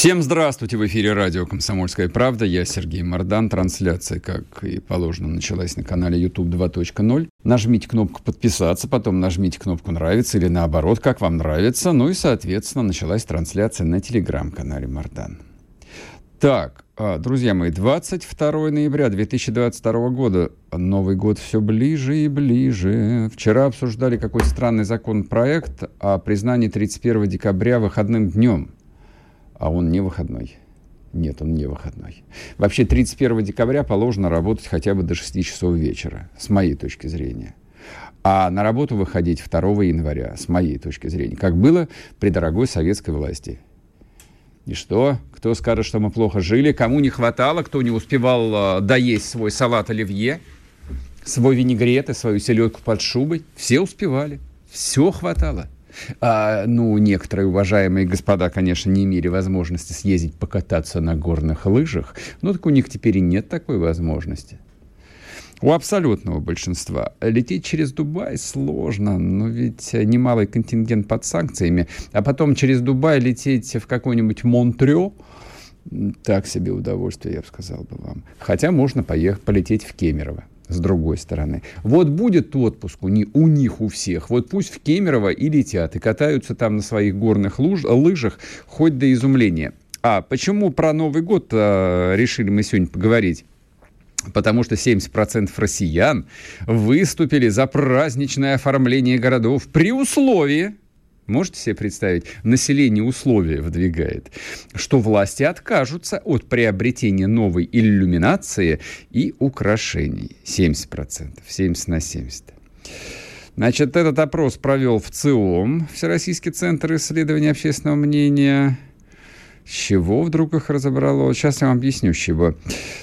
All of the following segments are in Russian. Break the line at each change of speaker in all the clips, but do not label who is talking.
Всем здравствуйте! В эфире радио «Комсомольская правда». Я Сергей Мордан. Трансляция, как и положено, началась на канале YouTube 2.0. Нажмите кнопку «Подписаться», потом нажмите кнопку «Нравится» или наоборот, как вам нравится. Ну и, соответственно, началась трансляция на телеграм-канале Мордан. Так, а, друзья мои, 22 ноября 2022 года. Новый год все ближе и ближе. Вчера обсуждали какой странный законопроект о признании 31 декабря выходным днем – а он не выходной. Нет, он не выходной. Вообще 31 декабря положено работать хотя бы до 6 часов вечера, с моей точки зрения. А на работу выходить 2 января, с моей точки зрения, как было при дорогой советской власти. И что? Кто скажет, что мы плохо жили? Кому не хватало? Кто не успевал э, доесть свой салат оливье? Свой винегрет и свою селедку под шубой? Все успевали. Все хватало. А, ну, некоторые уважаемые господа, конечно, не имели возможности съездить покататься на горных лыжах, но так у них теперь и нет такой возможности. У абсолютного большинства. Лететь через Дубай сложно, но ведь немалый контингент под санкциями. А потом через Дубай лететь в какой-нибудь Монтрё, так себе удовольствие, я бы сказал бы вам. Хотя можно поехать, полететь в Кемерово с другой стороны. Вот будет отпуск у, не, у них у всех, вот пусть в Кемерово и летят, и катаются там на своих горных луж, лыжах хоть до изумления. А почему про Новый год э, решили мы сегодня поговорить? Потому что 70% россиян выступили за праздничное оформление городов при условии, Можете себе представить? Население условия выдвигает, что власти откажутся от приобретения новой иллюминации и украшений. 70%. 70 на 70. Значит, этот опрос провел в ЦИОМ, Всероссийский центр исследования общественного мнения – чего вдруг их разобрало? Сейчас я вам объясню, чего.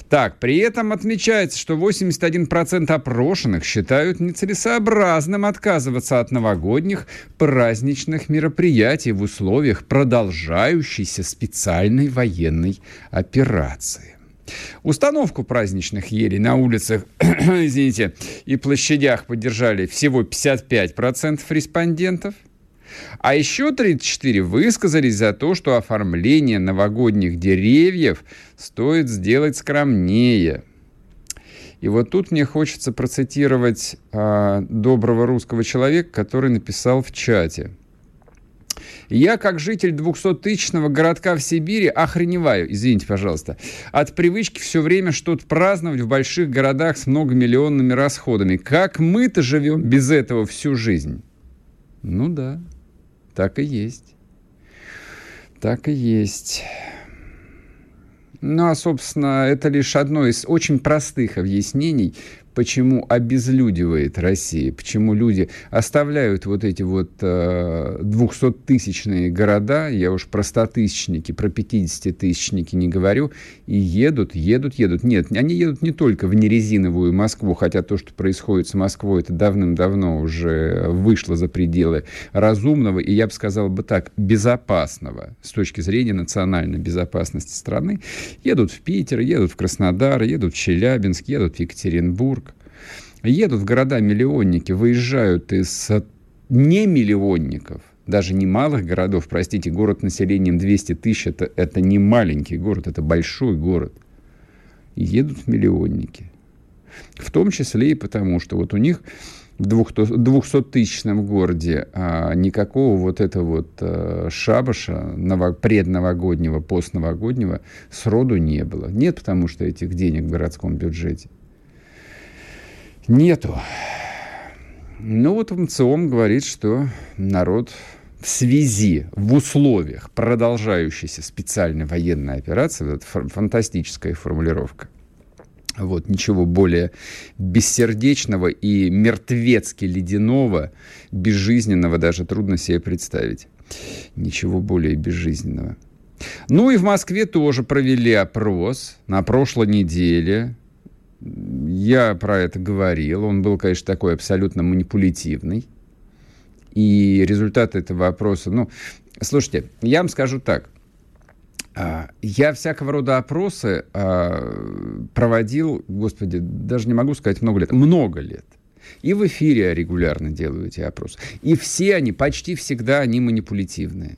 Так, при этом отмечается, что 81% опрошенных считают нецелесообразным отказываться от новогодних праздничных мероприятий в условиях продолжающейся специальной военной операции. Установку праздничных елей на улицах, извините, и площадях поддержали всего 55% респондентов – а еще 34 высказались за то, что оформление новогодних деревьев стоит сделать скромнее. И вот тут мне хочется процитировать а, доброго русского человека, который написал в чате. Я, как житель 200-тысячного городка в Сибири, охреневаю, извините, пожалуйста, от привычки все время что-то праздновать в больших городах с многомиллионными расходами. Как мы-то живем без этого всю жизнь? Ну да. Так и есть. Так и есть. Ну, а, собственно, это лишь одно из очень простых объяснений, почему обезлюдивает Россия, почему люди оставляют вот эти вот э, 200-тысячные города, я уж про 100-тысячники, про 50-тысячники не говорю, и едут, едут, едут. Нет, они едут не только в нерезиновую Москву, хотя то, что происходит с Москвой, это давным-давно уже вышло за пределы разумного, и я бы сказал бы так, безопасного с точки зрения национальной безопасности страны. Едут в Питер, едут в Краснодар, едут в Челябинск, едут в Екатеринбург, едут в города-миллионники, выезжают из не миллионников, даже не малых городов, простите, город населением 200 тысяч, это, это не маленький город, это большой город. Едут миллионники. В том числе и потому, что вот у них в 200-тысячном городе а, никакого вот этого вот а, шабаша ново, предновогоднего, постновогоднего сроду не было. Нет, потому что этих денег в городском бюджете. Нету. Ну вот МЦОМ говорит, что народ в связи, в условиях продолжающейся специальной военной операции, это фантастическая формулировка, вот, ничего более бессердечного и мертвецки ледяного, безжизненного даже трудно себе представить. Ничего более безжизненного. Ну и в Москве тоже провели опрос на прошлой неделе. Я про это говорил. Он был, конечно, такой абсолютно манипулятивный. И результаты этого опроса, ну, слушайте, я вам скажу так. А, я всякого рода опросы а, проводил, господи, даже не могу сказать много лет, много лет. И в эфире я регулярно делаю эти опросы. И все они, почти всегда они манипулятивные.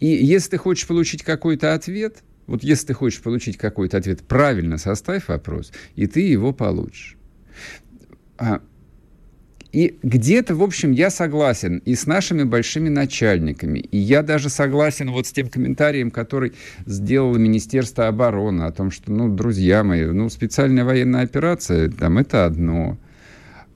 И если ты хочешь получить какой-то ответ, вот если ты хочешь получить какой-то ответ, правильно составь вопрос, и ты его получишь. А, и где-то, в общем, я согласен и с нашими большими начальниками, и я даже согласен вот с тем комментарием, который сделало Министерство обороны о том, что, ну, друзья мои, ну, специальная военная операция, там, это одно,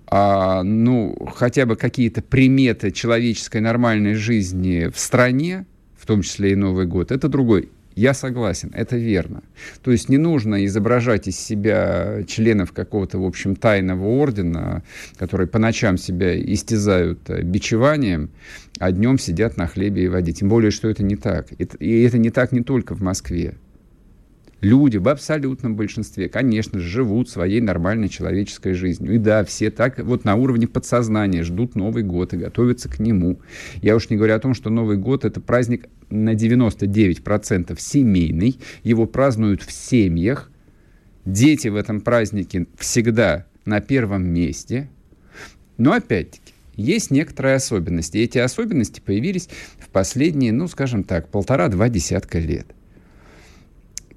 а, ну, хотя бы какие-то приметы человеческой нормальной жизни в стране, в том числе и Новый год, это другой. Я согласен, это верно. То есть не нужно изображать из себя членов какого-то, в общем, тайного ордена, которые по ночам себя истязают э, бичеванием, а днем сидят на хлебе и воде. Тем более, что это не так. И это не так не только в Москве люди в абсолютном большинстве, конечно живут своей нормальной человеческой жизнью. И да, все так вот на уровне подсознания ждут Новый год и готовятся к нему. Я уж не говорю о том, что Новый год — это праздник на 99% семейный. Его празднуют в семьях. Дети в этом празднике всегда на первом месте. Но опять-таки, есть некоторые особенности. И эти особенности появились в последние, ну, скажем так, полтора-два десятка лет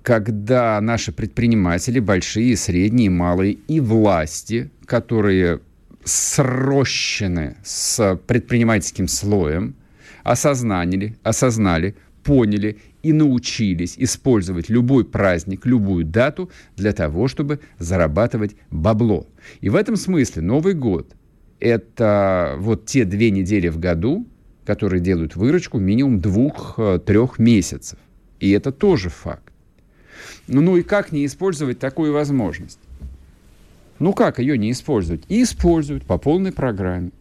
когда наши предприниматели, большие, средние, малые, и власти, которые срощены с предпринимательским слоем, осознали, осознали, поняли и научились использовать любой праздник, любую дату для того, чтобы зарабатывать бабло. И в этом смысле Новый год – это вот те две недели в году, которые делают выручку минимум двух-трех месяцев. И это тоже факт. Ну, ну и как не использовать такую возможность? Ну как ее не использовать? И используют по полной программе.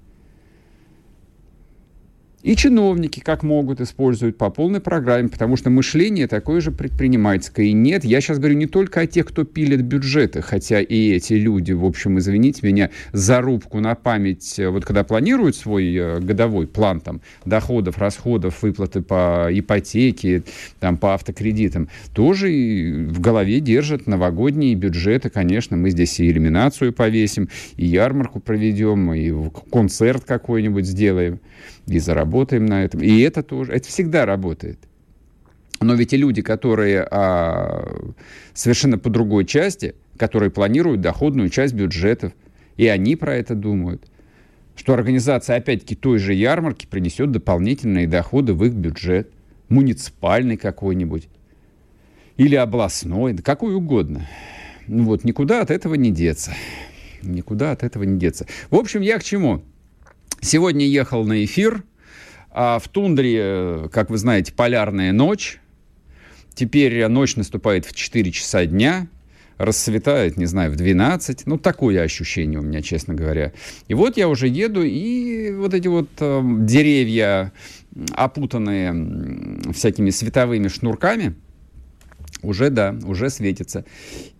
И чиновники, как могут, используют по полной программе, потому что мышление такое же предпринимательское. И нет, я сейчас говорю не только о тех, кто пилит бюджеты, хотя и эти люди, в общем, извините меня, зарубку на память, э, вот когда планируют свой э, годовой план там, доходов, расходов, выплаты по ипотеке, там, по автокредитам, тоже в голове держат новогодние бюджеты, конечно, мы здесь и иллюминацию повесим, и ярмарку проведем, и концерт какой-нибудь сделаем и заработаем на этом. И это тоже, это всегда работает. Но ведь и люди, которые а, совершенно по другой части, которые планируют доходную часть бюджетов, и они про это думают, что организация, опять-таки, той же ярмарки принесет дополнительные доходы в их бюджет, муниципальный какой-нибудь, или областной, да какой угодно. Ну вот, никуда от этого не деться. Никуда от этого не деться. В общем, я к чему? Сегодня ехал на эфир. А в тундре, как вы знаете, полярная ночь. Теперь ночь наступает в 4 часа дня. Рассветает, не знаю, в 12. Ну, такое ощущение у меня, честно говоря. И вот я уже еду, и вот эти вот э, деревья, опутанные всякими световыми шнурками, уже, да, уже светятся.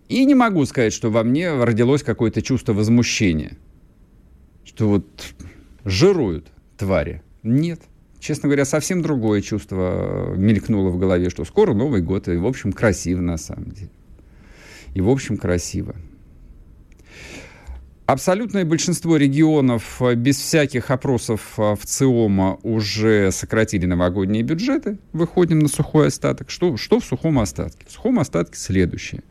И не могу сказать, что во мне родилось какое-то чувство возмущения. Что вот жируют твари. Нет. Честно говоря, совсем другое чувство мелькнуло в голове, что скоро Новый год, и, в общем, красиво на самом деле. И, в общем, красиво. Абсолютное большинство регионов без всяких опросов в ЦИОМа уже сократили новогодние бюджеты. Выходим на сухой остаток. Что, что в сухом остатке? В сухом остатке следующее.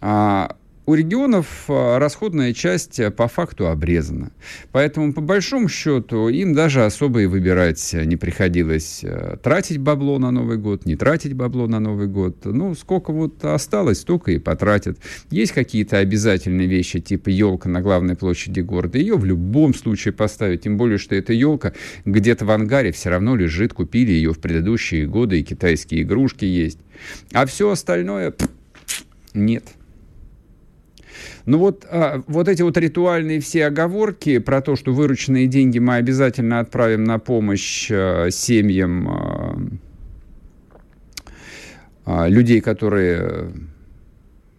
А, у регионов а, расходная часть э, по факту обрезана. Поэтому, по большому счету, им даже особо и выбирать не приходилось. Э, тратить бабло на Новый год, не тратить бабло на Новый год. Ну, сколько вот осталось, столько и потратят. Есть какие-то обязательные вещи, типа елка на главной площади города. Ее в любом случае поставить. Тем более, что эта елка где-то в ангаре все равно лежит. Купили ее в предыдущие годы, и китайские игрушки есть. А все остальное нет. Ну вот, а, вот эти вот ритуальные все оговорки про то, что вырученные деньги мы обязательно отправим на помощь а, семьям а, а, людей, которые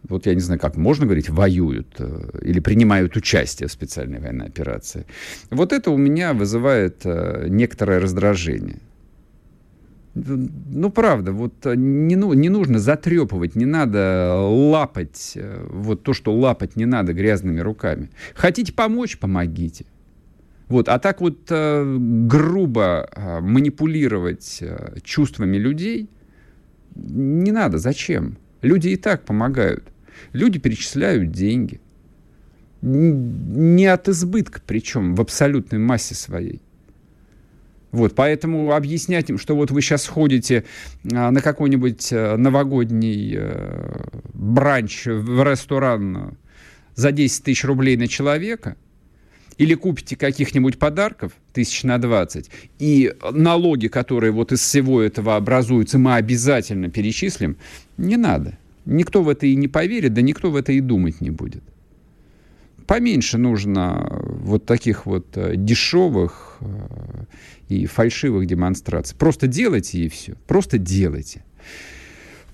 вот я не знаю, как можно говорить, воюют э, или принимают участие в специальной военной операции. Вот это у меня вызывает э, некоторое раздражение. Ну, правда, вот э, не, ну, не нужно затрепывать, не надо лапать, вот то, что лапать не надо грязными руками. Хотите помочь, помогите. Вот, а так вот э, грубо э, манипулировать э, чувствами людей не надо. Зачем? Люди и так помогают. Люди перечисляют деньги. Не от избытка, причем в абсолютной массе своей. Вот, поэтому объяснять им, что вот вы сейчас ходите а, на какой-нибудь а, новогодний а, бранч в ресторан за 10 тысяч рублей на человека – или купите каких-нибудь подарков, тысяч на 20, и налоги, которые вот из всего этого образуются, мы обязательно перечислим, не надо. Никто в это и не поверит, да никто в это и думать не будет. Поменьше нужно вот таких вот э, дешевых э, и фальшивых демонстраций. Просто делайте и все. Просто делайте.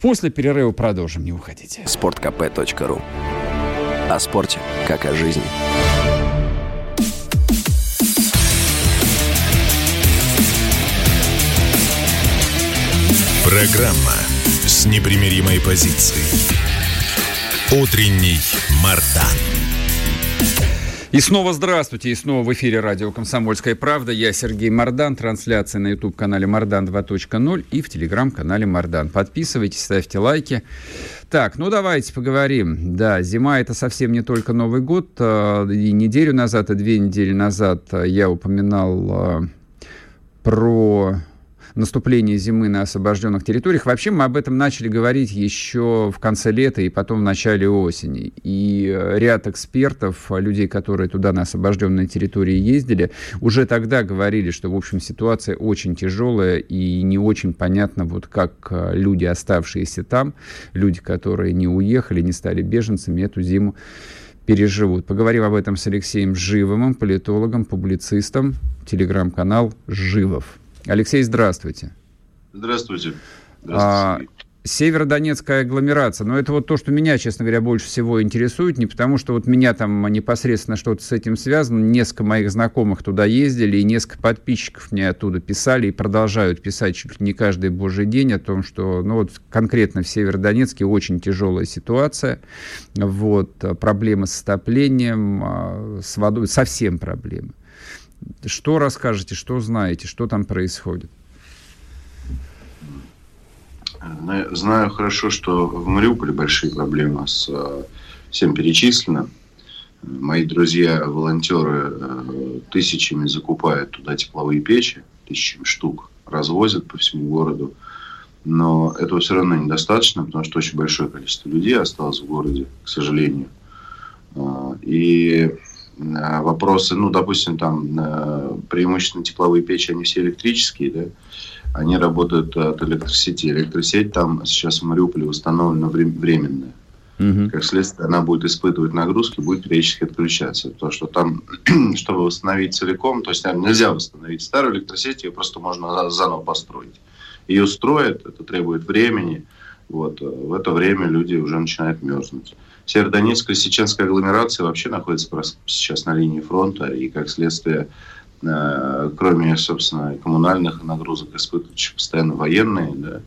После перерыва продолжим, не уходите.
Спорткп.ру О спорте, как о жизни.
Программа с непримиримой позицией. Утренний Мардан.
И снова здравствуйте, и снова в эфире радио «Комсомольская правда». Я Сергей Мордан, трансляция на YouTube-канале «Мордан 2.0» и в Телеграм-канале «Мордан». Подписывайтесь, ставьте лайки. Так, ну давайте поговорим. Да, зима – это совсем не только Новый год. А, и неделю назад, и две недели назад я упоминал а, про наступления зимы на освобожденных территориях. Вообще мы об этом начали говорить еще в конце лета и потом в начале осени. И э, ряд экспертов, людей, которые туда на освобожденные территории ездили, уже тогда говорили, что, в общем, ситуация очень тяжелая и не очень понятно, вот как э, люди, оставшиеся там, люди, которые не уехали, не стали беженцами, эту зиму переживут. Поговорим об этом с Алексеем Живовым, политологом, публицистом, телеграм-канал «Живов». Алексей, здравствуйте.
Здравствуйте.
Здравствуйте. А, Северодонецкая агломерация. Но это вот то, что меня, честно говоря, больше всего интересует. Не потому, что вот меня там непосредственно что-то с этим связано. Несколько моих знакомых туда ездили, и несколько подписчиков мне оттуда писали и продолжают писать чуть ли не каждый божий день о том, что ну, вот конкретно в Северодонецке очень тяжелая ситуация. Вот, проблемы с отоплением, а, с водой, совсем проблемы. Что расскажете, что знаете, что там происходит?
Знаю хорошо, что в Мариуполе большие проблемы с э, всем перечислено. Мои друзья, волонтеры, э, тысячами закупают туда тепловые печи, тысячами штук, развозят по всему городу. Но этого все равно недостаточно, потому что очень большое количество людей осталось в городе, к сожалению. Э, и вопросы, ну, допустим, там э, преимущественно тепловые печи, они все электрические, да, они работают от электросети. Электросеть там сейчас в Мариуполе установлена временная. Угу. Как следствие, она будет испытывать нагрузки, будет периодически отключаться. То, что там, чтобы восстановить целиком, то есть нельзя восстановить старую электросеть, ее просто можно заново построить. Ее строят, это требует времени. Вот. Э, в это время люди уже начинают мерзнуть. Северодонецкая Сеченская агломерация вообще находится сейчас на линии фронта, и как следствие, э, кроме, собственно, коммунальных нагрузок, испытывают постоянно военные, да,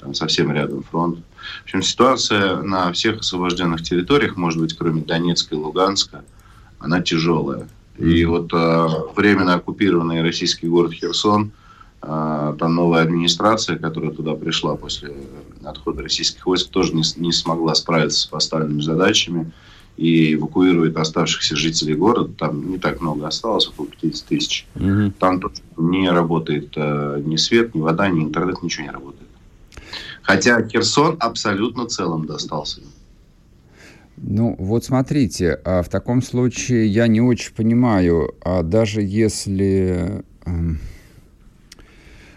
там совсем рядом фронт. В общем, ситуация на всех освобожденных территориях, может быть, кроме Донецка и Луганска, она тяжелая. И вот э, временно оккупированный российский город Херсон, э, там новая администрация, которая туда пришла после отхода российских войск тоже не, не смогла справиться с поставленными задачами и эвакуирует оставшихся жителей города. Там не так много осталось, около 50 тысяч. Угу. Там не работает э, ни свет, ни вода, ни интернет, ничего не работает. Хотя Херсон абсолютно целым достался.
Ну, вот смотрите, а в таком случае я не очень понимаю, а даже если...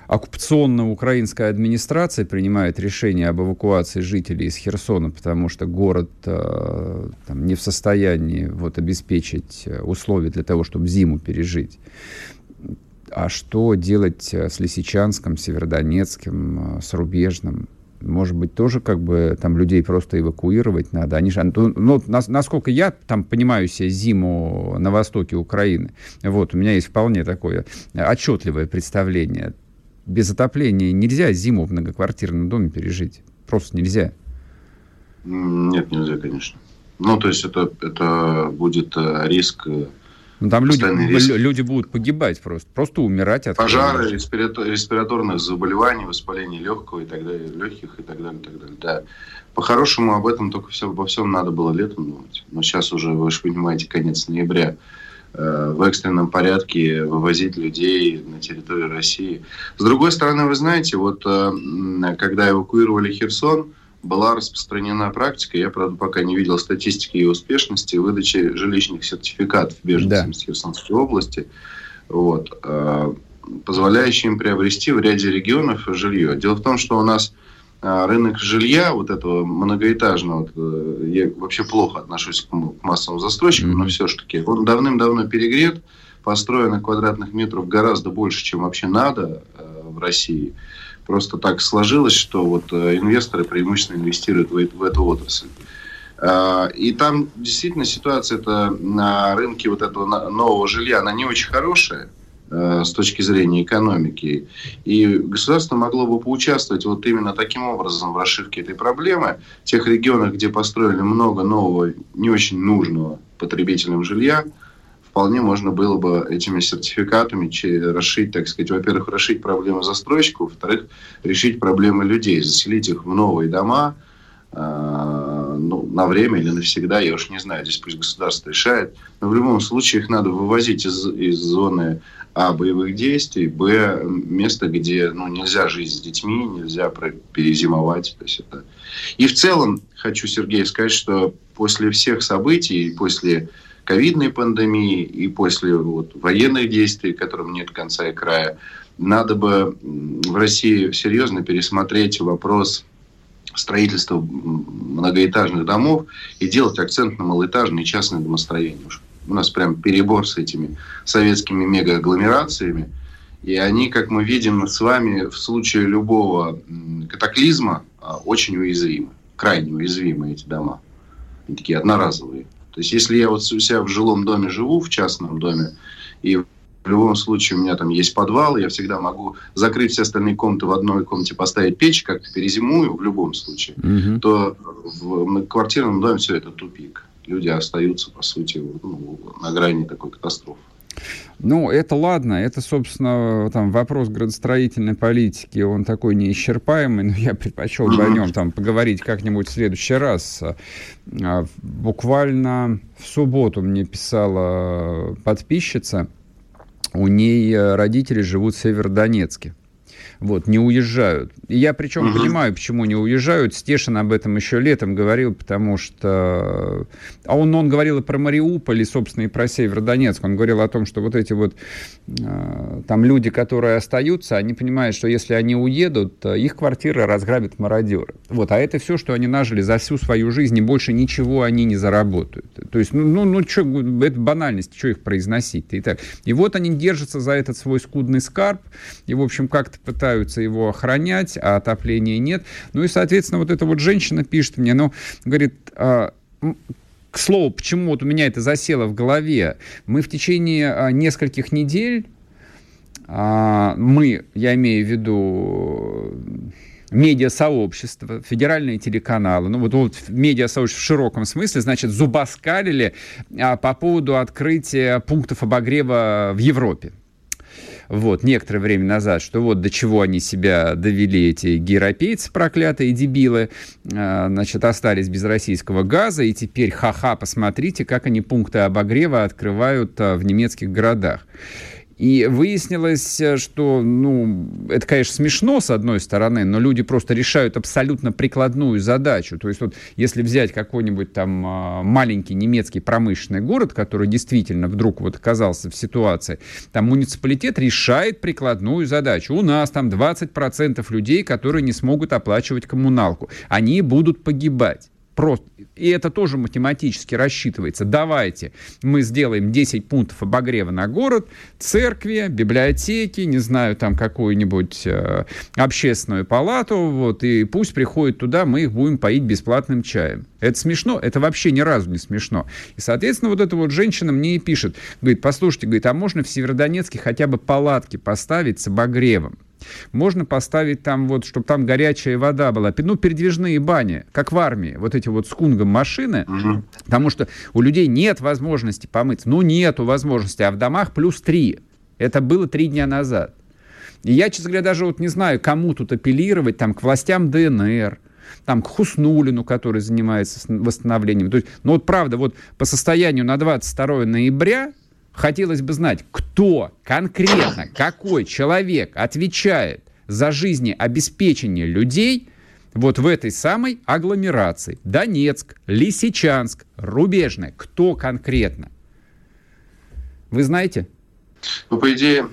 Э, оккупационная украинская администрация принимает решение об эвакуации жителей из Херсона, потому что город э, там, не в состоянии вот, обеспечить э, условия для того, чтобы зиму пережить. А что делать э, с Лисичанском, Северодонецким, с Рубежным? может быть, тоже как бы там людей просто эвакуировать надо. Они же, ну, ну насколько я там понимаю себе зиму на востоке Украины, вот, у меня есть вполне такое отчетливое представление. Без отопления нельзя зиму в многоквартирном доме пережить. Просто нельзя.
Нет, нельзя, конечно. Ну, то есть это, это будет э, риск э,
ну, там люди, риск. люди будут погибать просто, просто умирать от
пожары, респиратор, респираторных заболеваний, воспаления легкого и так далее, легких и так далее, и так далее. Да. По-хорошему об этом только все, обо всем надо было летом думать. Но сейчас уже, вы же понимаете, конец ноября в экстренном порядке вывозить людей на территорию России. С другой стороны, вы знаете, вот э, когда эвакуировали Херсон, была распространена практика, я, правда, пока не видел статистики ее успешности, выдачи жилищных сертификатов беженцам да. из Херсонской области, вот, э, позволяющие им приобрести в ряде регионов жилье. Дело в том, что у нас э, рынок жилья, вот этого многоэтажного, э, я вообще плохо отношусь к массовым застройщикам, mm-hmm. но все-таки он давным-давно перегрет, построено квадратных метров гораздо больше, чем вообще надо в России. Просто так сложилось, что вот э, инвесторы преимущественно инвестируют в, в эту отрасль. А, и там действительно ситуация это на рынке вот этого нового жилья, она не очень хорошая э, с точки зрения экономики. И государство могло бы поучаствовать вот именно таким образом в расшивке этой проблемы. В тех регионах, где построили много нового, не очень нужного потребителям жилья – вполне можно было бы этими сертификатами расшить, так сказать, во-первых, расшить проблемы застройщиков, во-вторых, решить проблемы людей, заселить их в новые дома, э, ну, на время или навсегда, я уж не знаю, здесь пусть государство решает. Но в любом случае их надо вывозить из, из зоны А боевых действий, Б место, где ну, нельзя жить с детьми, нельзя перезимовать. То есть это... И в целом хочу, Сергей, сказать, что после всех событий, после ковидной пандемии и после вот, военных действий, которым нет конца и края, надо бы в России серьезно пересмотреть вопрос строительства многоэтажных домов и делать акцент на малоэтажные частные домостроения. У нас прям перебор с этими советскими мегаагломерациями. И они, как мы видим с вами, в случае любого катаклизма а, очень уязвимы. Крайне уязвимы эти дома. Они такие одноразовые. То есть, если я вот у себя в жилом доме живу, в частном доме, и в любом случае у меня там есть подвал, я всегда могу закрыть все остальные комнаты в одной комнате, поставить печь, как-то перезимую в любом случае, угу. то в квартирном доме все это тупик. Люди остаются, по сути, ну, на грани такой катастрофы.
Ну, это ладно, это, собственно, там вопрос градостроительной политики, он такой неисчерпаемый, но я предпочел бы о нем там поговорить как-нибудь в следующий раз. А, буквально в субботу мне писала подписчица, у ней родители живут в Северодонецке вот, не уезжают. И я причем угу. понимаю, почему не уезжают. Стешин об этом еще летом говорил, потому что... А он, он говорил и про Мариуполь, и, собственно, и про Северодонецк. Он говорил о том, что вот эти вот э, там люди, которые остаются, они понимают, что если они уедут, их квартиры разграбят мародеры. Вот, а это все, что они нажили за всю свою жизнь, и больше ничего они не заработают. То есть, ну, ну, ну что, это банальность, что их произносить-то и так. И вот они держатся за этот свой скудный скарб, и, в общем, как-то пытаются пытаются его охранять, а отопления нет. Ну и, соответственно, вот эта вот женщина пишет мне, ну, говорит, а, к слову, почему вот у меня это засело в голове, мы в течение а, нескольких недель, а, мы, я имею в виду медиасообщество, федеральные телеканалы, ну вот, вот медиасообщество в широком смысле, значит, зубоскалили а, по поводу открытия пунктов обогрева в Европе вот, некоторое время назад, что вот до чего они себя довели, эти европейцы проклятые дебилы, а, значит, остались без российского газа, и теперь, ха-ха, посмотрите, как они пункты обогрева открывают а, в немецких городах. И выяснилось, э, что, ну, это, конечно, смешно, с одной стороны, но люди просто решают абсолютно прикладную задачу. То есть вот если взять какой-нибудь там а, маленький немецкий промышленный город, который действительно вдруг вот оказался в ситуации, там муниципалитет решает прикладную задачу. У нас там 20% людей, которые не смогут оплачивать коммуналку. Они будут погибать. Просто. И это тоже математически рассчитывается. Давайте мы сделаем 10 пунктов обогрева на город, церкви, библиотеки, не знаю, там какую-нибудь э, общественную палату, вот, и пусть приходят туда, мы их будем поить бесплатным чаем. Это смешно? Это вообще ни разу не смешно. И, соответственно, вот эта вот женщина мне и пишет, говорит, послушайте, говорит, а можно в Северодонецке хотя бы палатки поставить с обогревом? Можно поставить там вот, чтобы там горячая вода была. Ну, передвижные бани, как в армии. Вот эти вот с кунгом машины. Угу. Потому что у людей нет возможности помыться. Ну, нету возможности. А в домах плюс три. Это было три дня назад. И я, честно говоря, даже вот не знаю, кому тут апеллировать, там, к властям ДНР, там, к Хуснулину, который занимается восстановлением. То есть, ну вот правда, вот по состоянию на 22 ноября Хотелось бы знать, кто конкретно, какой человек отвечает за жизнеобеспечение людей вот в этой самой агломерации. Донецк, Лисичанск, Рубежная. Кто конкретно? Вы знаете?
Ну, по идее,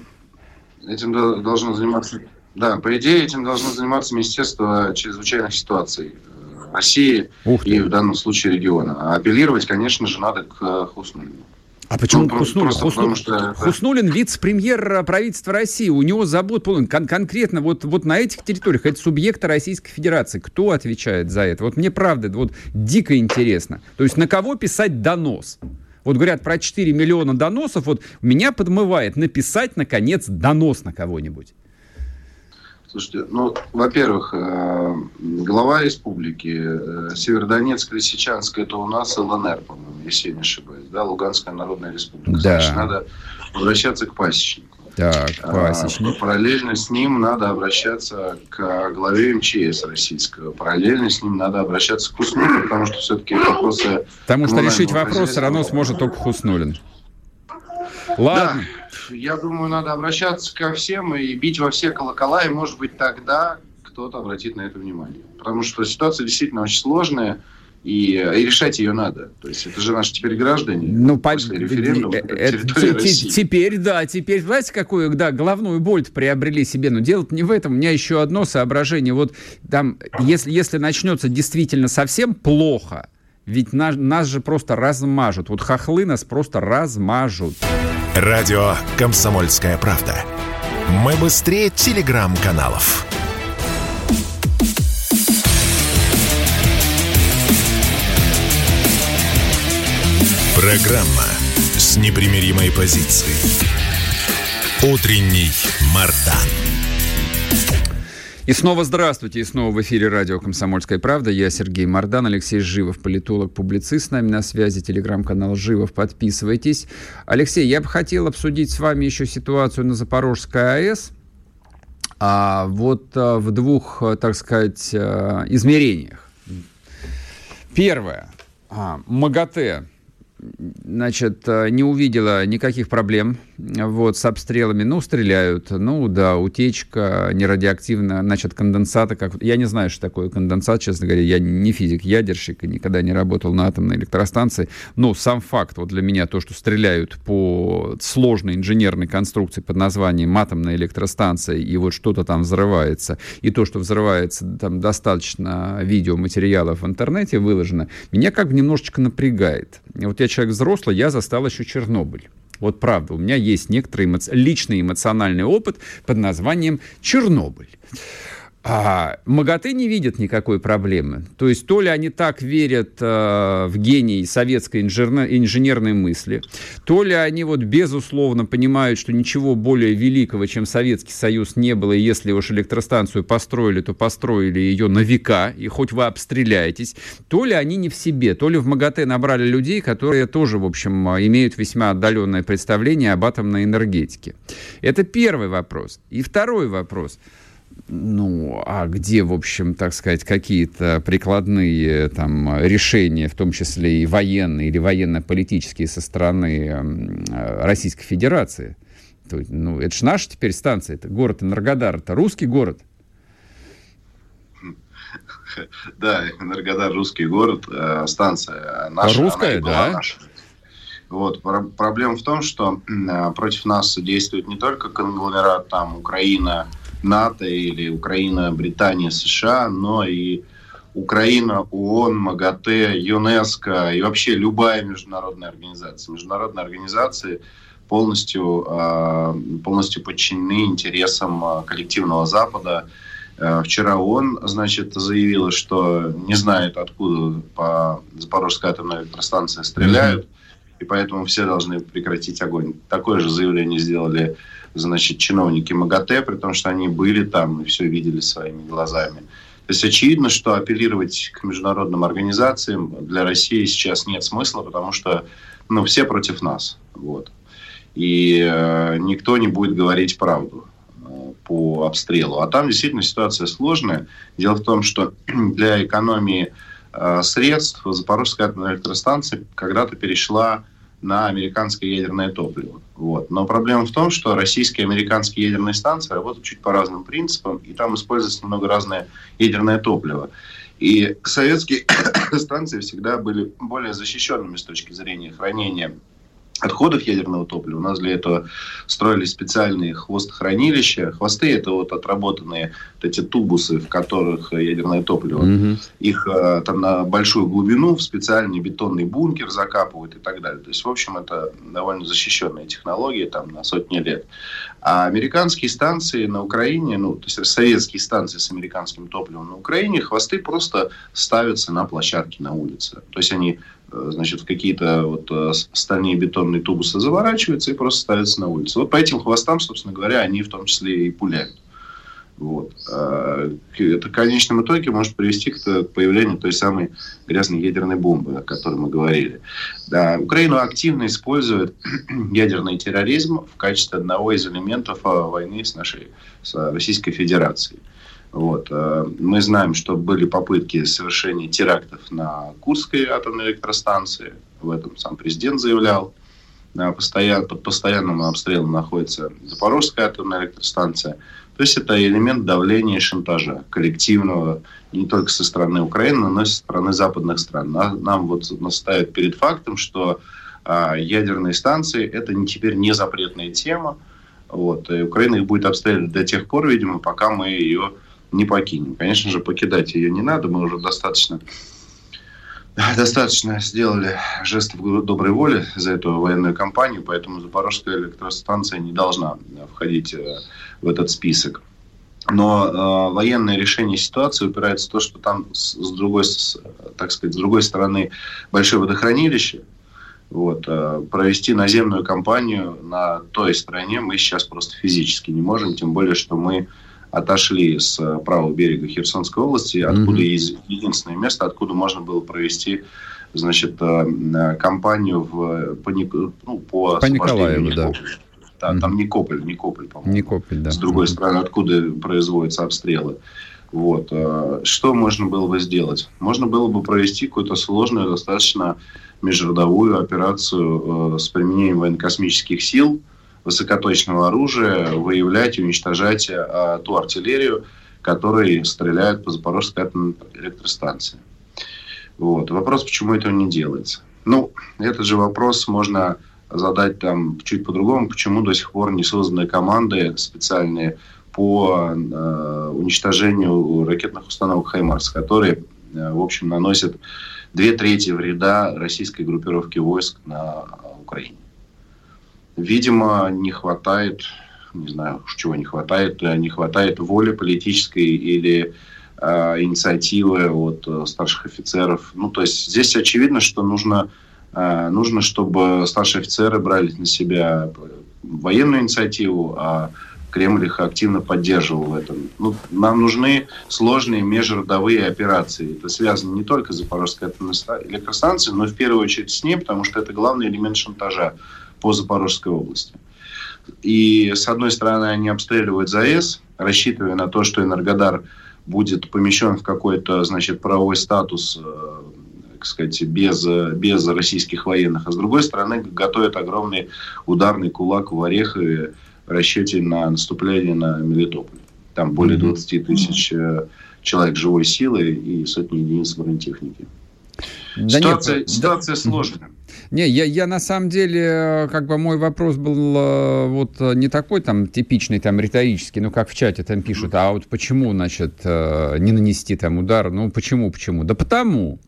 этим должно заниматься... Да, по идее, этим должно заниматься Министерство чрезвычайных ситуаций э, России и в данном случае региона. А апеллировать, конечно же, надо к э, Хуснулину.
А почему ну, Хуснулин? Просто Хуснулин, что... Хуснулин вице-премьер правительства России. У него забот полон. Кон- конкретно вот, вот на этих территориях. Это субъекты Российской Федерации. Кто отвечает за это? Вот мне правда вот дико интересно. То есть на кого писать донос? Вот говорят про 4 миллиона доносов. Вот меня подмывает написать, наконец, донос на кого-нибудь.
Слушайте, ну, во-первых, э, глава республики э, Северодонецк, Лисичанск, это у нас ЛНР, по-моему, если я не ошибаюсь, да, Луганская Народная Республика. Да. Значит, надо обращаться к пасечнику.
Так, пасечник.
А, параллельно с ним надо обращаться к главе МЧС российского. Параллельно с ним надо обращаться к Хуснулину, потому что все-таки вопросы...
Потому что решить вопрос все равно сможет только Хуснулин. Ладно.
Да я думаю, надо обращаться ко всем и бить во все колокола, и, может быть, тогда кто-то обратит на это внимание. Потому что ситуация действительно очень сложная, и, и решать ее надо. То есть это же наши теперь граждане
ну, после по... референдума это, Теперь, да, теперь, знаете, какую, да, головную боль приобрели себе, но дело не в этом. У меня еще одно соображение. Вот там, если, если начнется действительно совсем плохо, ведь нас, нас же просто размажут. Вот хохлы нас просто размажут.
Радио «Комсомольская правда». Мы быстрее телеграм-каналов. Программа с непримиримой позицией. Утренний Мардан.
И снова здравствуйте, и снова в эфире радио «Комсомольская правда». Я Сергей Мордан, Алексей Живов, политолог, публицист с нами на связи, телеграм-канал Живов, подписывайтесь. Алексей, я бы хотел обсудить с вами еще ситуацию на Запорожской АЭС. А вот а, в двух, так сказать, а, измерениях. Первое. А, МАГАТЭ значит, не увидела никаких проблем вот, с обстрелами. Ну, стреляют. Ну, да, утечка нерадиоактивная, значит, конденсата. Как... Я не знаю, что такое конденсат, честно говоря. Я не физик-ядерщик и никогда не работал на атомной электростанции. Но сам факт, вот для меня то, что стреляют по сложной инженерной конструкции под названием атомная электростанция, и вот что-то там взрывается, и то, что взрывается, там достаточно видеоматериалов в интернете выложено, меня как бы немножечко напрягает. Вот я человек взрослый, я застал еще Чернобыль. Вот правда, у меня есть некоторый эмо... личный эмоциональный опыт под названием Чернобыль. А МАГАТЭ не видят никакой проблемы. То есть то ли они так верят э, в гений советской инженер, инженерной мысли, то ли они вот безусловно понимают, что ничего более великого, чем Советский Союз не было, и если уж электростанцию построили, то построили ее на века, и хоть вы обстреляетесь, то ли они не в себе, то ли в МАГАТЭ набрали людей, которые тоже, в общем, имеют весьма отдаленное представление об атомной энергетике. Это первый вопрос. И второй вопрос – ну, а где, в общем, так сказать, какие-то прикладные там решения, в том числе и военные или военно-политические со стороны э, Российской Федерации? То, ну, это же наша теперь станция, это город Энергодар, это русский город.
Да, Энергодар русский город, э, станция наша.
Русская, да. Наша.
Вот. Проблема в том, что э, против нас действует не только конгломерат там Украина, НАТО или Украина, Британия, США, но и Украина, ООН, МАГАТЭ, ЮНЕСКО и вообще любая международная организация. Международные организации полностью, а, полностью подчинены интересам а, коллективного Запада. А, вчера ООН, значит, заявила, что не знает, откуда по Запорожской атомной электростанции стреляют, и поэтому все должны прекратить огонь. Такое же заявление сделали, значит, чиновники МАГАТЭ, при том, что они были там и все видели своими глазами. То есть очевидно, что апеллировать к международным организациям для России сейчас нет смысла, потому что ну, все против нас. Вот. И э, никто не будет говорить правду э, по обстрелу. А там действительно ситуация сложная. Дело в том, что для экономии э, средств Запорожская атомная электростанция когда-то перешла на американское ядерное топливо. Вот. Но проблема в том, что российские и американские ядерные станции работают чуть по разным принципам, и там используется немного разное ядерное топливо. И советские станции всегда были более защищенными с точки зрения хранения отходов ядерного топлива. У нас для этого строили специальные хвостохранилища. Хвосты – это вот отработанные вот эти тубусы, в которых ядерное топливо. Mm-hmm. Их э, там на большую глубину в специальный бетонный бункер закапывают и так далее. То есть, в общем, это довольно защищенная технология там на сотни лет. А американские станции на Украине, ну, то есть советские станции с американским топливом на Украине, хвосты просто ставятся на площадке на улице. То есть они Э, значит, в какие-то вот э, стальные бетонные тубусы заворачиваются и просто ставятся на улицу. Вот по этим хвостам, собственно говоря, они в том числе и пуляют. Вот. А, это в конечном итоге может привести к появлению той самой грязной ядерной бомбы, о которой мы говорили. Да, Украину активно использует ядерный терроризм в качестве одного из элементов а, войны с нашей с Российской Федерацией. Вот. Мы знаем, что были попытки совершения терактов на Курской атомной электростанции. В этом сам президент заявлял. Постоян, под постоянным обстрелом находится Запорожская атомная электростанция. То есть это элемент давления и шантажа коллективного не только со стороны Украины, но и со стороны западных стран. Нам вот нас ставят перед фактом, что а, ядерные станции это не, теперь не запретная тема. Вот, и Украина их будет обстреливать до тех пор, видимо, пока мы ее не покинем. Конечно же, покидать ее не надо, мы уже достаточно достаточно сделали жестов доброй воли за эту военную кампанию, поэтому Запорожская электростанция не должна входить э, в этот список. Но э, военное решение ситуации упирается в то, что там с, с другой, с, так сказать, с другой стороны большое водохранилище. Вот, э, провести наземную кампанию на той стороне мы сейчас просто физически не можем, тем более, что мы отошли с э, правого берега Херсонской области, откуда mm-hmm. единственное место, откуда можно было провести значит, э, э, кампанию в, по, ну, по,
по Николаеву, да.
Да, mm-hmm. там Никополь, Никополь, по-моему.
Никополь, да.
С другой mm-hmm. стороны, откуда производятся обстрелы. Вот. Что можно было бы сделать? Можно было бы провести какую-то сложную, достаточно межродовую операцию с применением военно-космических сил – высокоточного оружия выявлять и уничтожать а, ту артиллерию, которая стреляет по Запорожской атомной электростанции. Вот. Вопрос, почему этого не делается. Ну, этот же вопрос можно задать там чуть по-другому, почему до сих пор не созданы команды специальные по э, уничтожению ракетных установок «Хаймарс», которые, э, в общем, наносят две трети вреда российской группировки войск на Украине. Видимо, не хватает, не знаю, чего не хватает, не хватает воли политической или э, инициативы от э, старших офицеров. Ну, то есть здесь очевидно, что нужно, э, нужно, чтобы старшие офицеры брали на себя военную инициативу, а Кремль их активно поддерживал в этом. Ну, нам нужны сложные межродовые операции. Это связано не только с Запорожской электростанцией, но в первую очередь с ней, потому что это главный элемент шантажа по Запорожской области. И, с одной стороны, они обстреливают ЗАЭС, рассчитывая на то, что Энергодар будет помещен в какой-то, значит, правовой статус, э, так сказать, без, без российских военных. А с другой стороны, готовят огромный ударный кулак в Орехове в расчете на наступление на Мелитополь. Там более 20 тысяч э, человек живой силы и сотни единиц бронетехники. Да ситуация, нет, ситуация да, сложная.
Не, я, я на самом деле, как бы мой вопрос был э, вот не такой там типичный, там риторический, ну как в чате там пишут, а вот почему, значит, э, не нанести там удар? Ну почему, почему? Да потому,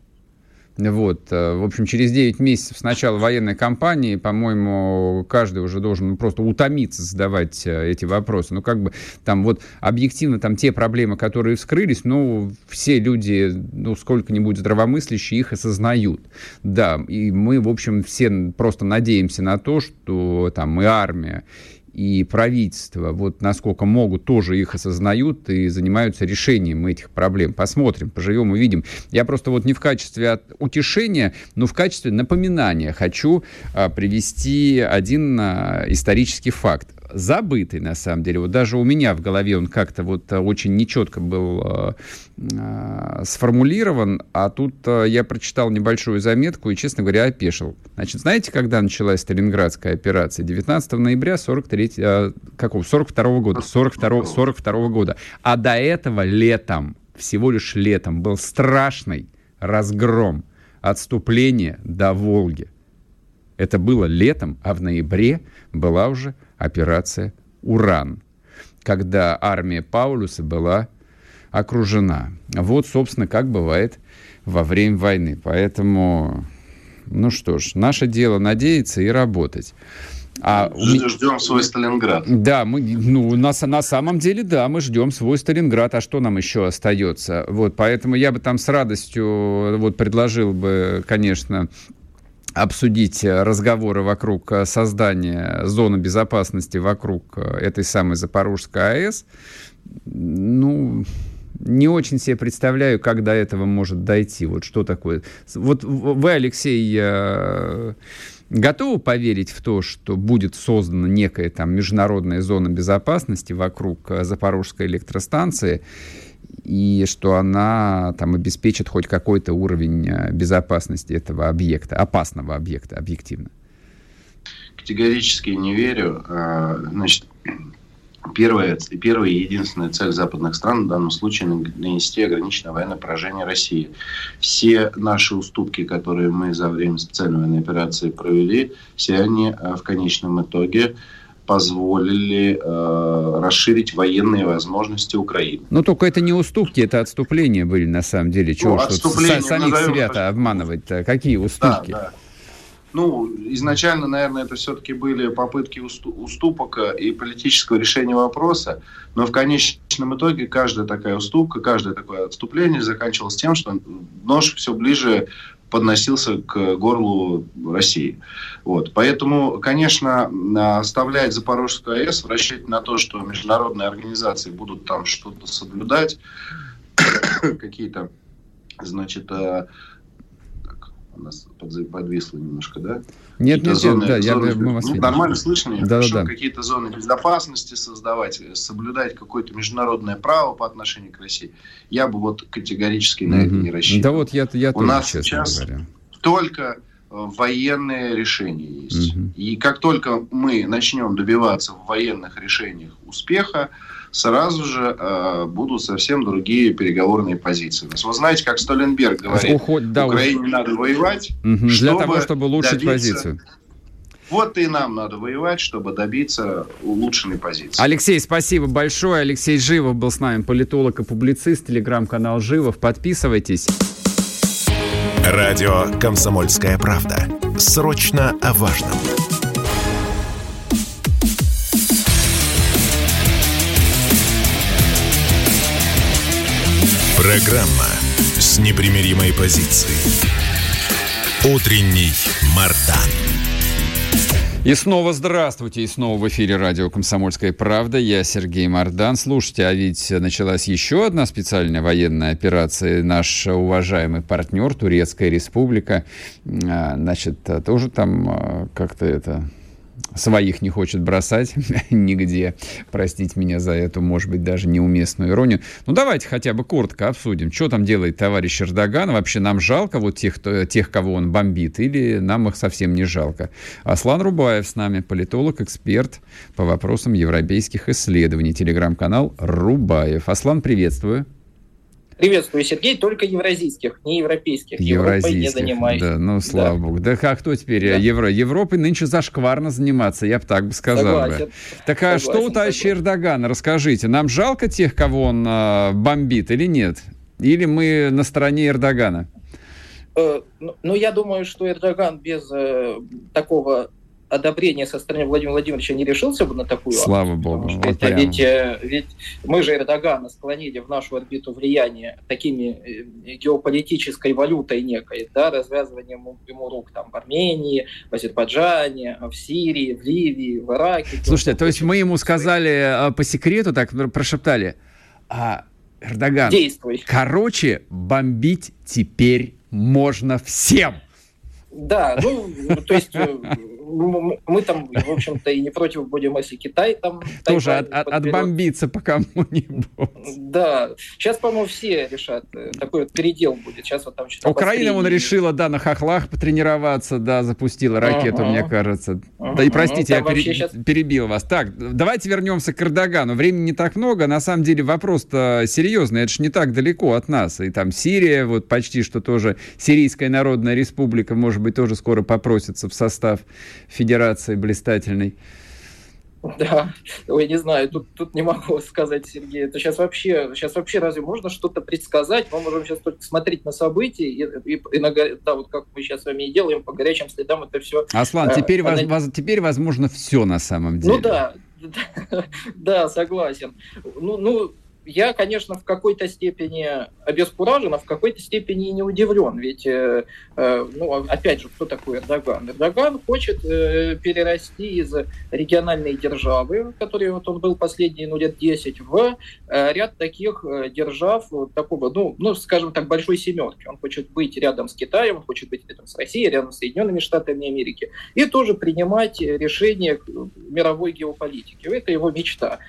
вот, э, в общем, через 9 месяцев с начала военной кампании, по-моему, каждый уже должен просто утомиться задавать э, эти вопросы. Ну, как бы там вот объективно там те проблемы, которые вскрылись, ну, все люди, ну, сколько-нибудь здравомыслящие их осознают. Да, и мы, в общем, все просто надеемся на то, что там и армия, и правительство, вот насколько могут, тоже их осознают и занимаются решением этих проблем. Посмотрим, поживем, увидим. Я просто вот не в качестве утешения, но в качестве напоминания хочу а, привести один а, исторический факт забытый, на самом деле. Вот даже у меня в голове он как-то вот э, очень нечетко был э, э, сформулирован, а тут э, я прочитал небольшую заметку и, честно говоря, опешил. Значит, знаете, когда началась Сталинградская операция? 19 ноября 43, э, какого? 42 года. 42, 42 года. А до этого летом, всего лишь летом, был страшный разгром отступления до Волги. Это было летом, а в ноябре была уже операция «Уран», когда армия Паулюса была окружена. Вот, собственно, как бывает во время войны. Поэтому, ну что ж, наше дело надеяться и работать.
А ждем свой Сталинград.
Да, мы, ну, на, на самом деле, да, мы ждем свой Сталинград. А что нам еще остается? Вот, поэтому я бы там с радостью вот предложил бы, конечно, обсудить э, разговоры вокруг э, создания зоны безопасности вокруг э, этой самой Запорожской АЭС, ну, не очень себе представляю, как до этого может дойти. Вот что такое. Вот вы, Алексей, готовы поверить в то, что будет создана некая там международная зона безопасности вокруг Запорожской электростанции? И что она там обеспечит хоть какой-то уровень э, безопасности этого объекта, опасного объекта, объективно?
Категорически не верю. А, значит, первая, первая и единственная цель западных стран в данном случае нанести ограниченное военное поражение России. Все наши уступки, которые мы за время специальной военной операции провели, все они э, в конечном итоге позволили э, расширить военные возможности Украины.
Но только это не уступки, это отступления были на самом деле. Чего ну, что самих себя-то обманывать-то? Какие уступки? Да, да.
Ну, изначально, наверное, это все-таки были попытки уступок и политического решения вопроса, но в конечном итоге каждая такая уступка, каждое такое отступление заканчивалось тем, что нож все ближе подносился к горлу России. Вот. Поэтому, конечно, оставлять Запорожскую АЭС, рассчитывать на то, что международные организации будут там что-то соблюдать, какие-то, значит, э, у нас подвисло немножко, да?
Нет, нет, зоны, нет, да, зоны, я, мы вас
ну, Нормально слышно? Да, да, да. Какие-то зоны безопасности создавать, соблюдать какое-то международное право по отношению к России. Я бы вот категорически на mm-hmm. это не рассчитывал.
Да вот я, я
У тоже, нас сейчас говоря. только э, военные решения есть. Угу. И как только мы начнем добиваться в военных решениях успеха, сразу же э, будут совсем другие переговорные позиции. Вы знаете, как Столенберг говорит, Уход, да, Украине уж... надо воевать,
угу, для того, чтобы улучшить добиться... позицию.
Вот и нам надо воевать, чтобы добиться улучшенной позиции.
Алексей, спасибо большое. Алексей Живов был с нами, политолог и публицист, телеграм-канал Живов. Подписывайтесь.
Радио «Комсомольская правда». Срочно о важном. Программа с непримиримой позицией. Утренний Мардан.
И снова здравствуйте, и снова в эфире радио «Комсомольская правда». Я Сергей Мордан. Слушайте, а ведь началась еще одна специальная военная операция. Наш уважаемый партнер, Турецкая республика, а, значит, тоже там а, как-то это своих не хочет бросать нигде. Простите меня за эту, может быть, даже неуместную иронию. Ну, давайте хотя бы коротко обсудим, что там делает товарищ Эрдоган. Вообще нам жалко вот тех, кто, тех, кого он бомбит, или нам их совсем не жалко. Аслан Рубаев с нами, политолог, эксперт по вопросам европейских исследований. Телеграм-канал Рубаев. Аслан, приветствую.
Приветствую, Сергей, только евразийских, не европейских.
Европой не занимаюсь. Да, ну, слава да. богу. Да как кто теперь? Да. Евро... Европой нынче зашкварно заниматься, я бы так бы сказал. Согласен. Бы. Так а Согласен, что у товарища Эрдогана? Расскажите, нам жалко тех, кого он э, бомбит или нет? Или мы на стороне Эрдогана?
Э, ну, ну, я думаю, что Эрдоган без э, такого одобрения со стороны Владимира Владимировича не решился бы на такую
Слава Богу.
Вот это ведь, э, ведь мы же Эрдогана склонили в нашу орбиту влияния такими э, геополитической валютой некой, да, развязыванием ему рук там в Армении, в Азербайджане, в Сирии, в Ливии, в Ираке.
Слушайте, то есть мы ему сказали э, по секрету, так прошептали, а Эрдоган, Действуй. короче, бомбить теперь можно всем.
Да, ну, то есть мы там, в общем-то, и не против будем, если Китай там...
Тоже от, от, отбомбиться по кому-нибудь.
Да. Сейчас, по-моему, все решат. Э, такой вот передел будет. Сейчас вот там
что-то... Украина, он решила, да, на хохлах потренироваться, да, запустила ракету, мне кажется. Да и простите, я пере... сейчас... перебил вас. Так, давайте вернемся к Эрдогану. Времени не так много. На самом деле вопрос-то серьезный. Это же не так далеко от нас. И там Сирия, вот почти что тоже Сирийская Народная Республика, может быть, тоже скоро попросится в состав федерации блистательной.
Да, ой, не знаю, тут, тут не могу сказать, Сергей. Это сейчас вообще, сейчас вообще разве можно что-то предсказать? Мы можем сейчас только смотреть на события и, и, и на, да, вот как мы сейчас с вами и делаем, по горячим следам это все.
Аслан, э, теперь, она... воз, теперь возможно все на самом деле.
Ну да, да, согласен. Ну, ну, я, конечно, в какой-то степени обескуражен, а в какой-то степени не удивлен. Ведь, э, э, ну, опять же, кто такой Эрдоган? Эрдоган хочет э, перерасти из региональной державы, которой вот он был последние ну, лет 10, в ряд таких держав такого, ну, ну, скажем так, большой семерки. Он хочет быть рядом с Китаем, он хочет быть рядом с Россией, рядом с Соединенными Штатами Америки и тоже принимать решения мировой геополитики. Это его мечта.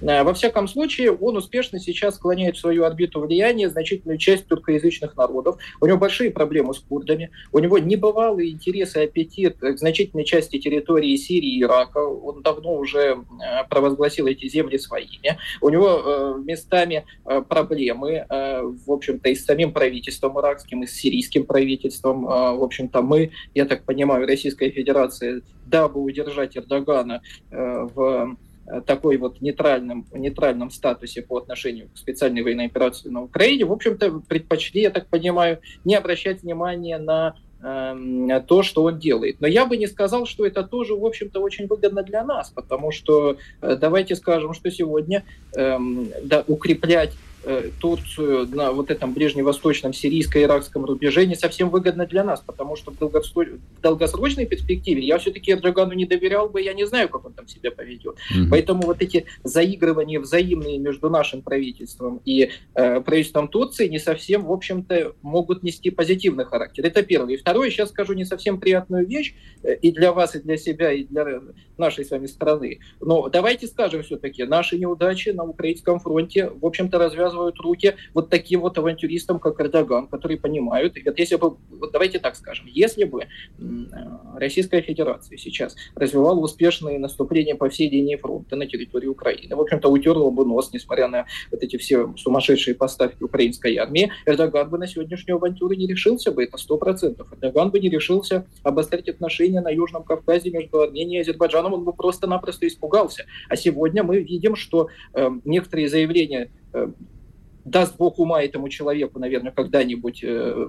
Э, во всяком случае, он успешно сейчас склоняет в свою орбиту влияния значительную часть туркоязычных народов. У него большие проблемы с курдами. У него небывалый интерес и аппетит к значительной части территории Сирии и Ирака. Он давно уже э, провозгласил эти земли своими. У него э, местами проблемы, в общем-то, и с самим правительством иракским, и с сирийским правительством. В общем-то, мы, я так понимаю, Российская Федерация, дабы удержать Эрдогана в такой вот нейтральном, нейтральном статусе по отношению к специальной военной операции на Украине, в общем-то, предпочли, я так понимаю, не обращать внимания на э, то, что он делает. Но я бы не сказал, что это тоже, в общем-то, очень выгодно для нас, потому что э, давайте скажем, что сегодня э, да, укреплять Э, Турцию на вот этом ближневосточном сирийско-иракском рубеже не совсем выгодно для нас, потому что в, долгосрочной перспективе я все-таки Эрдогану не доверял бы, я не знаю, как он там себя поведет. Mm-hmm. Поэтому вот эти заигрывания взаимные между нашим правительством и э, правительством Турции не совсем, в общем-то, могут нести позитивный характер. Это первое. И второе, сейчас скажу не совсем приятную вещь э, и для вас, и для себя, и для нашей с вами страны. Но давайте скажем все-таки, наши неудачи на украинском фронте, в общем-то, развязывают развязывают руки вот таким вот авантюристам, как Эрдоган, которые понимают, и вот если бы, вот давайте так скажем, если бы э, Российская Федерация сейчас развивала успешные наступления по всей линии фронта на территории Украины, в общем-то, утерла бы нос, несмотря на вот эти все сумасшедшие поставки украинской армии, Эрдоган бы на сегодняшнюю авантюру не решился бы, это сто процентов. Эрдоган бы не решился обострить отношения на Южном Кавказе между Арменией и Азербайджаном, он бы просто-напросто испугался. А сегодня мы видим, что э, некоторые заявления э, даст Бог ума этому человеку, наверное, когда-нибудь, э,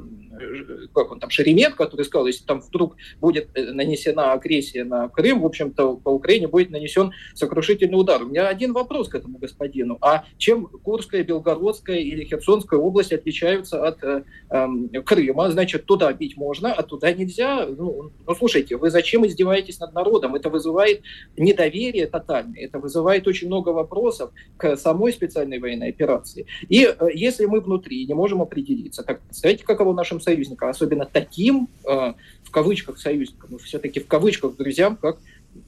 как он там, Шеремет, который сказал, если там вдруг будет э, нанесена агрессия на Крым, в общем-то, по Украине будет нанесен сокрушительный удар. У меня один вопрос к этому господину. А чем Курская, Белгородская или Херсонская область отличаются от э, э, Крыма? Значит, туда бить можно, а туда нельзя. Ну, ну, слушайте, вы зачем издеваетесь над народом? Это вызывает недоверие тотальное, это вызывает очень много вопросов к самой специальной военной операции. И Э, если мы внутри не можем определиться, как, представляете, каково нашим союзникам, особенно таким, э, в кавычках, союзникам, но все-таки в кавычках друзьям, как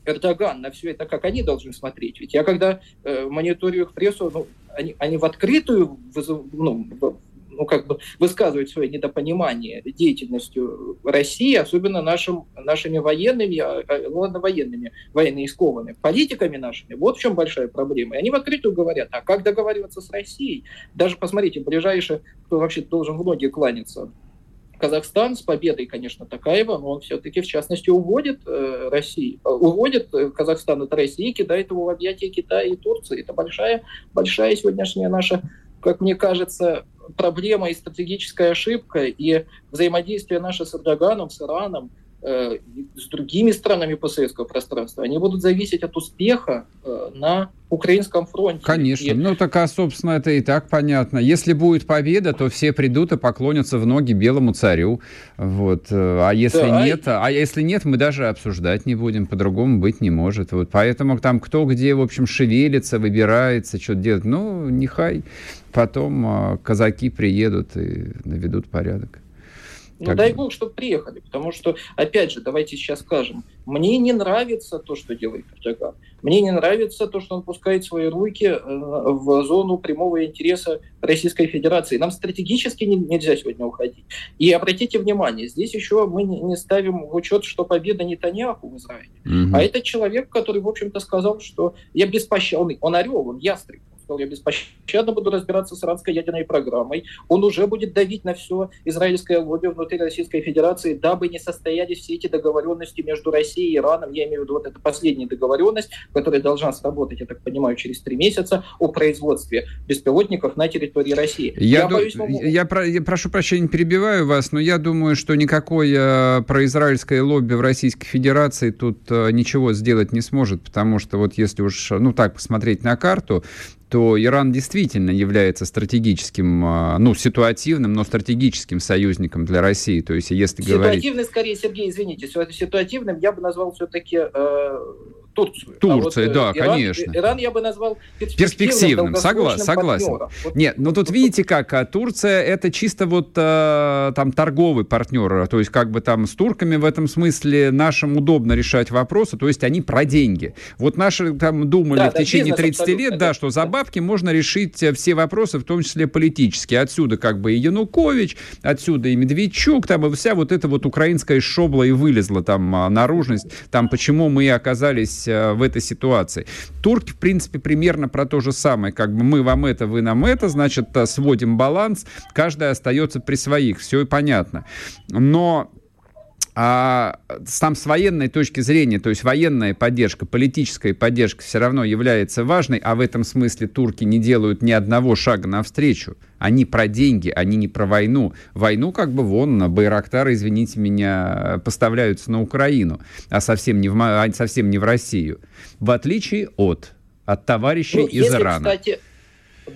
Эрдоган, на все это, как они должны смотреть. Ведь я когда э, мониторю их прессу, ну, они, они в открытую, вызов, ну, ну, как бы высказывать свое недопонимание деятельностью России, особенно нашим, нашими военными, а, а, ладно, военными, военно искованными, политиками нашими. Вот в чем большая проблема. И они в открытую говорят, а как договариваться с Россией? Даже посмотрите, ближайший, кто вообще должен многие кланяться, Казахстан с победой, конечно, Такаева, но он все-таки, в частности, уводит э, Россию, э, уводит э, Казахстан от России, кидает его в объятия Китая и Турции. Это большая, большая сегодняшняя наша, как мне кажется, проблема и стратегическая ошибка, и взаимодействие наше с Эрдоганом, с Ираном, Э, с другими странами постсоветского пространства, они будут зависеть от успеха э, на украинском фронте.
Конечно. И... Ну, так, а, собственно, это и так понятно. Если будет победа, то все придут и поклонятся в ноги белому царю. Вот. Э, а если да, нет, а... а если нет, мы даже обсуждать не будем. По-другому быть не может. Вот. Поэтому там кто где, в общем, шевелится, выбирается, что делать. Ну, нехай. Потом а, казаки приедут и наведут порядок.
Ну, как дай бог, чтобы приехали, потому что, опять же, давайте сейчас скажем, мне не нравится то, что делает Эрдоган. Мне не нравится то, что он пускает свои руки э, в зону прямого интереса Российской Федерации. Нам стратегически нельзя сегодня уходить. И обратите внимание, здесь еще мы не ставим в учет, что победа Нетаньяху в Израиле. Угу. А это человек, который, в общем-то, сказал, что я беспощадный. Он орел, он ястреб сказал, я беспощадно буду разбираться с иранской ядерной программой. Он уже будет давить на все израильское лобби внутри Российской Федерации, дабы не состоялись все эти договоренности между Россией и Ираном. Я имею в виду вот эту последняя договоренность, которая должна сработать, я так понимаю, через три месяца о производстве беспилотников на территории России.
Я, я, ду- боюсь, могу... я, про- я прошу прощения, перебиваю вас, но я думаю, что никакое произраильское лобби в Российской Федерации тут э, ничего сделать не сможет, потому что вот если уж, ну так, посмотреть на карту, то Иран действительно является стратегическим, а, ну, ситуативным, но стратегическим союзником для России. То есть, если
Ситуативный, говорить... Ситуативный, скорее, Сергей, извините, ситуативным я бы назвал все-таки э, Турцию.
Турция, а вот, да,
Иран,
конечно.
Иран я бы назвал
перспективным. перспективным согласен, согласен. Вот, Нет, ну тут видите как, а Турция это чисто вот э, там торговый партнер, то есть как бы там с турками в этом смысле нашим удобно решать вопросы, то есть они про деньги. Вот наши там думали да, в да, течение 30 лет, да, что за бабки можно решить э, все вопросы, в том числе политические. Отсюда как бы и Янукович, отсюда и Медведчук, там и вся вот эта вот украинская шобла и вылезла там а, наружность, там почему мы оказались Э, в этой ситуации. Турки, в принципе, примерно про то же самое. Как бы мы вам это, вы нам это, значит, э, сводим баланс, каждый остается при своих. Все и понятно. Но а там с военной точки зрения, то есть военная поддержка, политическая поддержка все равно является важной, а в этом смысле турки не делают ни одного шага навстречу. Они про деньги, они не про войну. Войну как бы вон, Байрактары, извините меня, поставляются на Украину, а совсем не в, а совсем не в Россию. В отличие от, от товарищей ну, из если, Ирана. Кстати,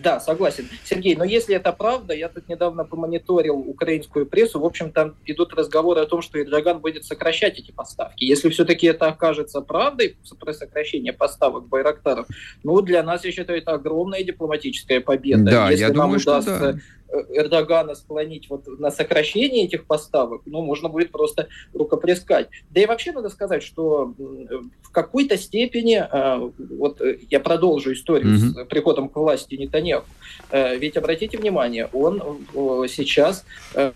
да, согласен. Сергей, но если это правда, я тут недавно помониторил украинскую прессу, в общем, там идут разговоры о том, что Эрдоган будет сокращать эти поставки. Если все-таки это окажется правдой, про сокращение поставок Байрактаров, ну, для нас, я считаю, это огромная дипломатическая победа.
Да,
если
я
нам
думаю,
удастся
что да
Эрдогана склонить вот на сокращение этих поставок, ну, можно будет просто рукоплескать. Да и вообще надо сказать, что в какой-то степени, а, вот я продолжу историю mm-hmm. с приходом к власти Нетаньяху, э, ведь обратите внимание, он сейчас э,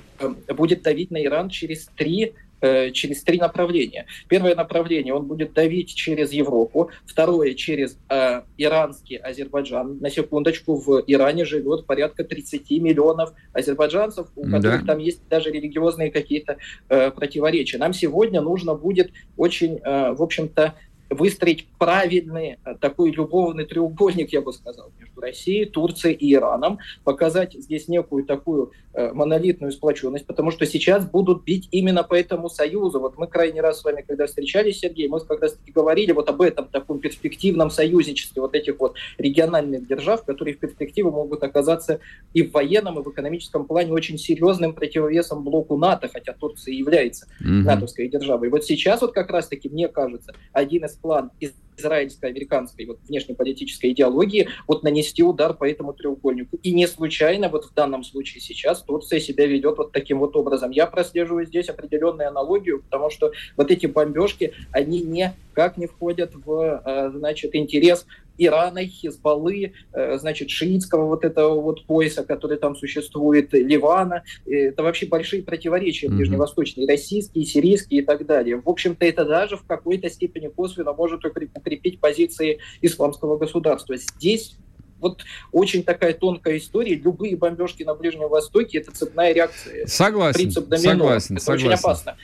будет давить на Иран через три Э, через три направления. Первое направление он будет давить через Европу, второе через э, иранский Азербайджан. На секундочку, в Иране живет порядка 30 миллионов азербайджанцев, у которых да. там есть даже религиозные какие-то э, противоречия. Нам сегодня нужно будет очень, э, в общем-то, выстроить правильный э, такой любовный треугольник, я бы сказал, между Россией, Турцией и Ираном, показать здесь некую такую э, монолитную сплоченность, потому что сейчас будут бить именно по этому союзу. Вот мы крайний раз с вами, когда встречались, Сергей, мы как раз таки говорили вот об этом таком перспективном союзничестве вот этих вот региональных держав, которые в перспективе могут оказаться и в военном, и в экономическом плане очень серьезным противовесом блоку НАТО, хотя Турция является mm-hmm. натовской державой. И вот сейчас вот как раз таки, мне кажется, один из план из израильско-американской вот, внешнеполитической идеологии вот нанести удар по этому треугольнику. И не случайно вот в данном случае сейчас Турция себя ведет вот таким вот образом. Я прослеживаю здесь определенную аналогию, потому что вот эти бомбежки, они никак не входят в э, значит, интерес Ирана, Хизбаллы, э, значит, шиитского вот этого вот пояса, который там существует, Ливана. Это вообще большие противоречия mm-hmm. ближневосточные, российские, сирийские и так далее. В общем-то, это даже в какой-то степени косвенно может укрепить позиции исламского государства. Здесь вот очень такая тонкая история. Любые бомбежки на Ближнем Востоке – это цепная реакция.
Согласен,
Принцип домино.
согласен,
это
согласен.
очень опасно.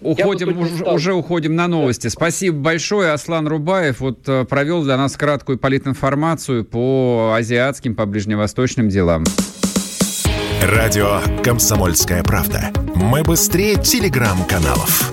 Уходим, уже, уже уходим на новости. Да. Спасибо большое. Аслан Рубаев вот э, провел для нас краткую политинформацию по азиатским, по ближневосточным делам.
Радио «Комсомольская правда». Мы быстрее телеграм-каналов.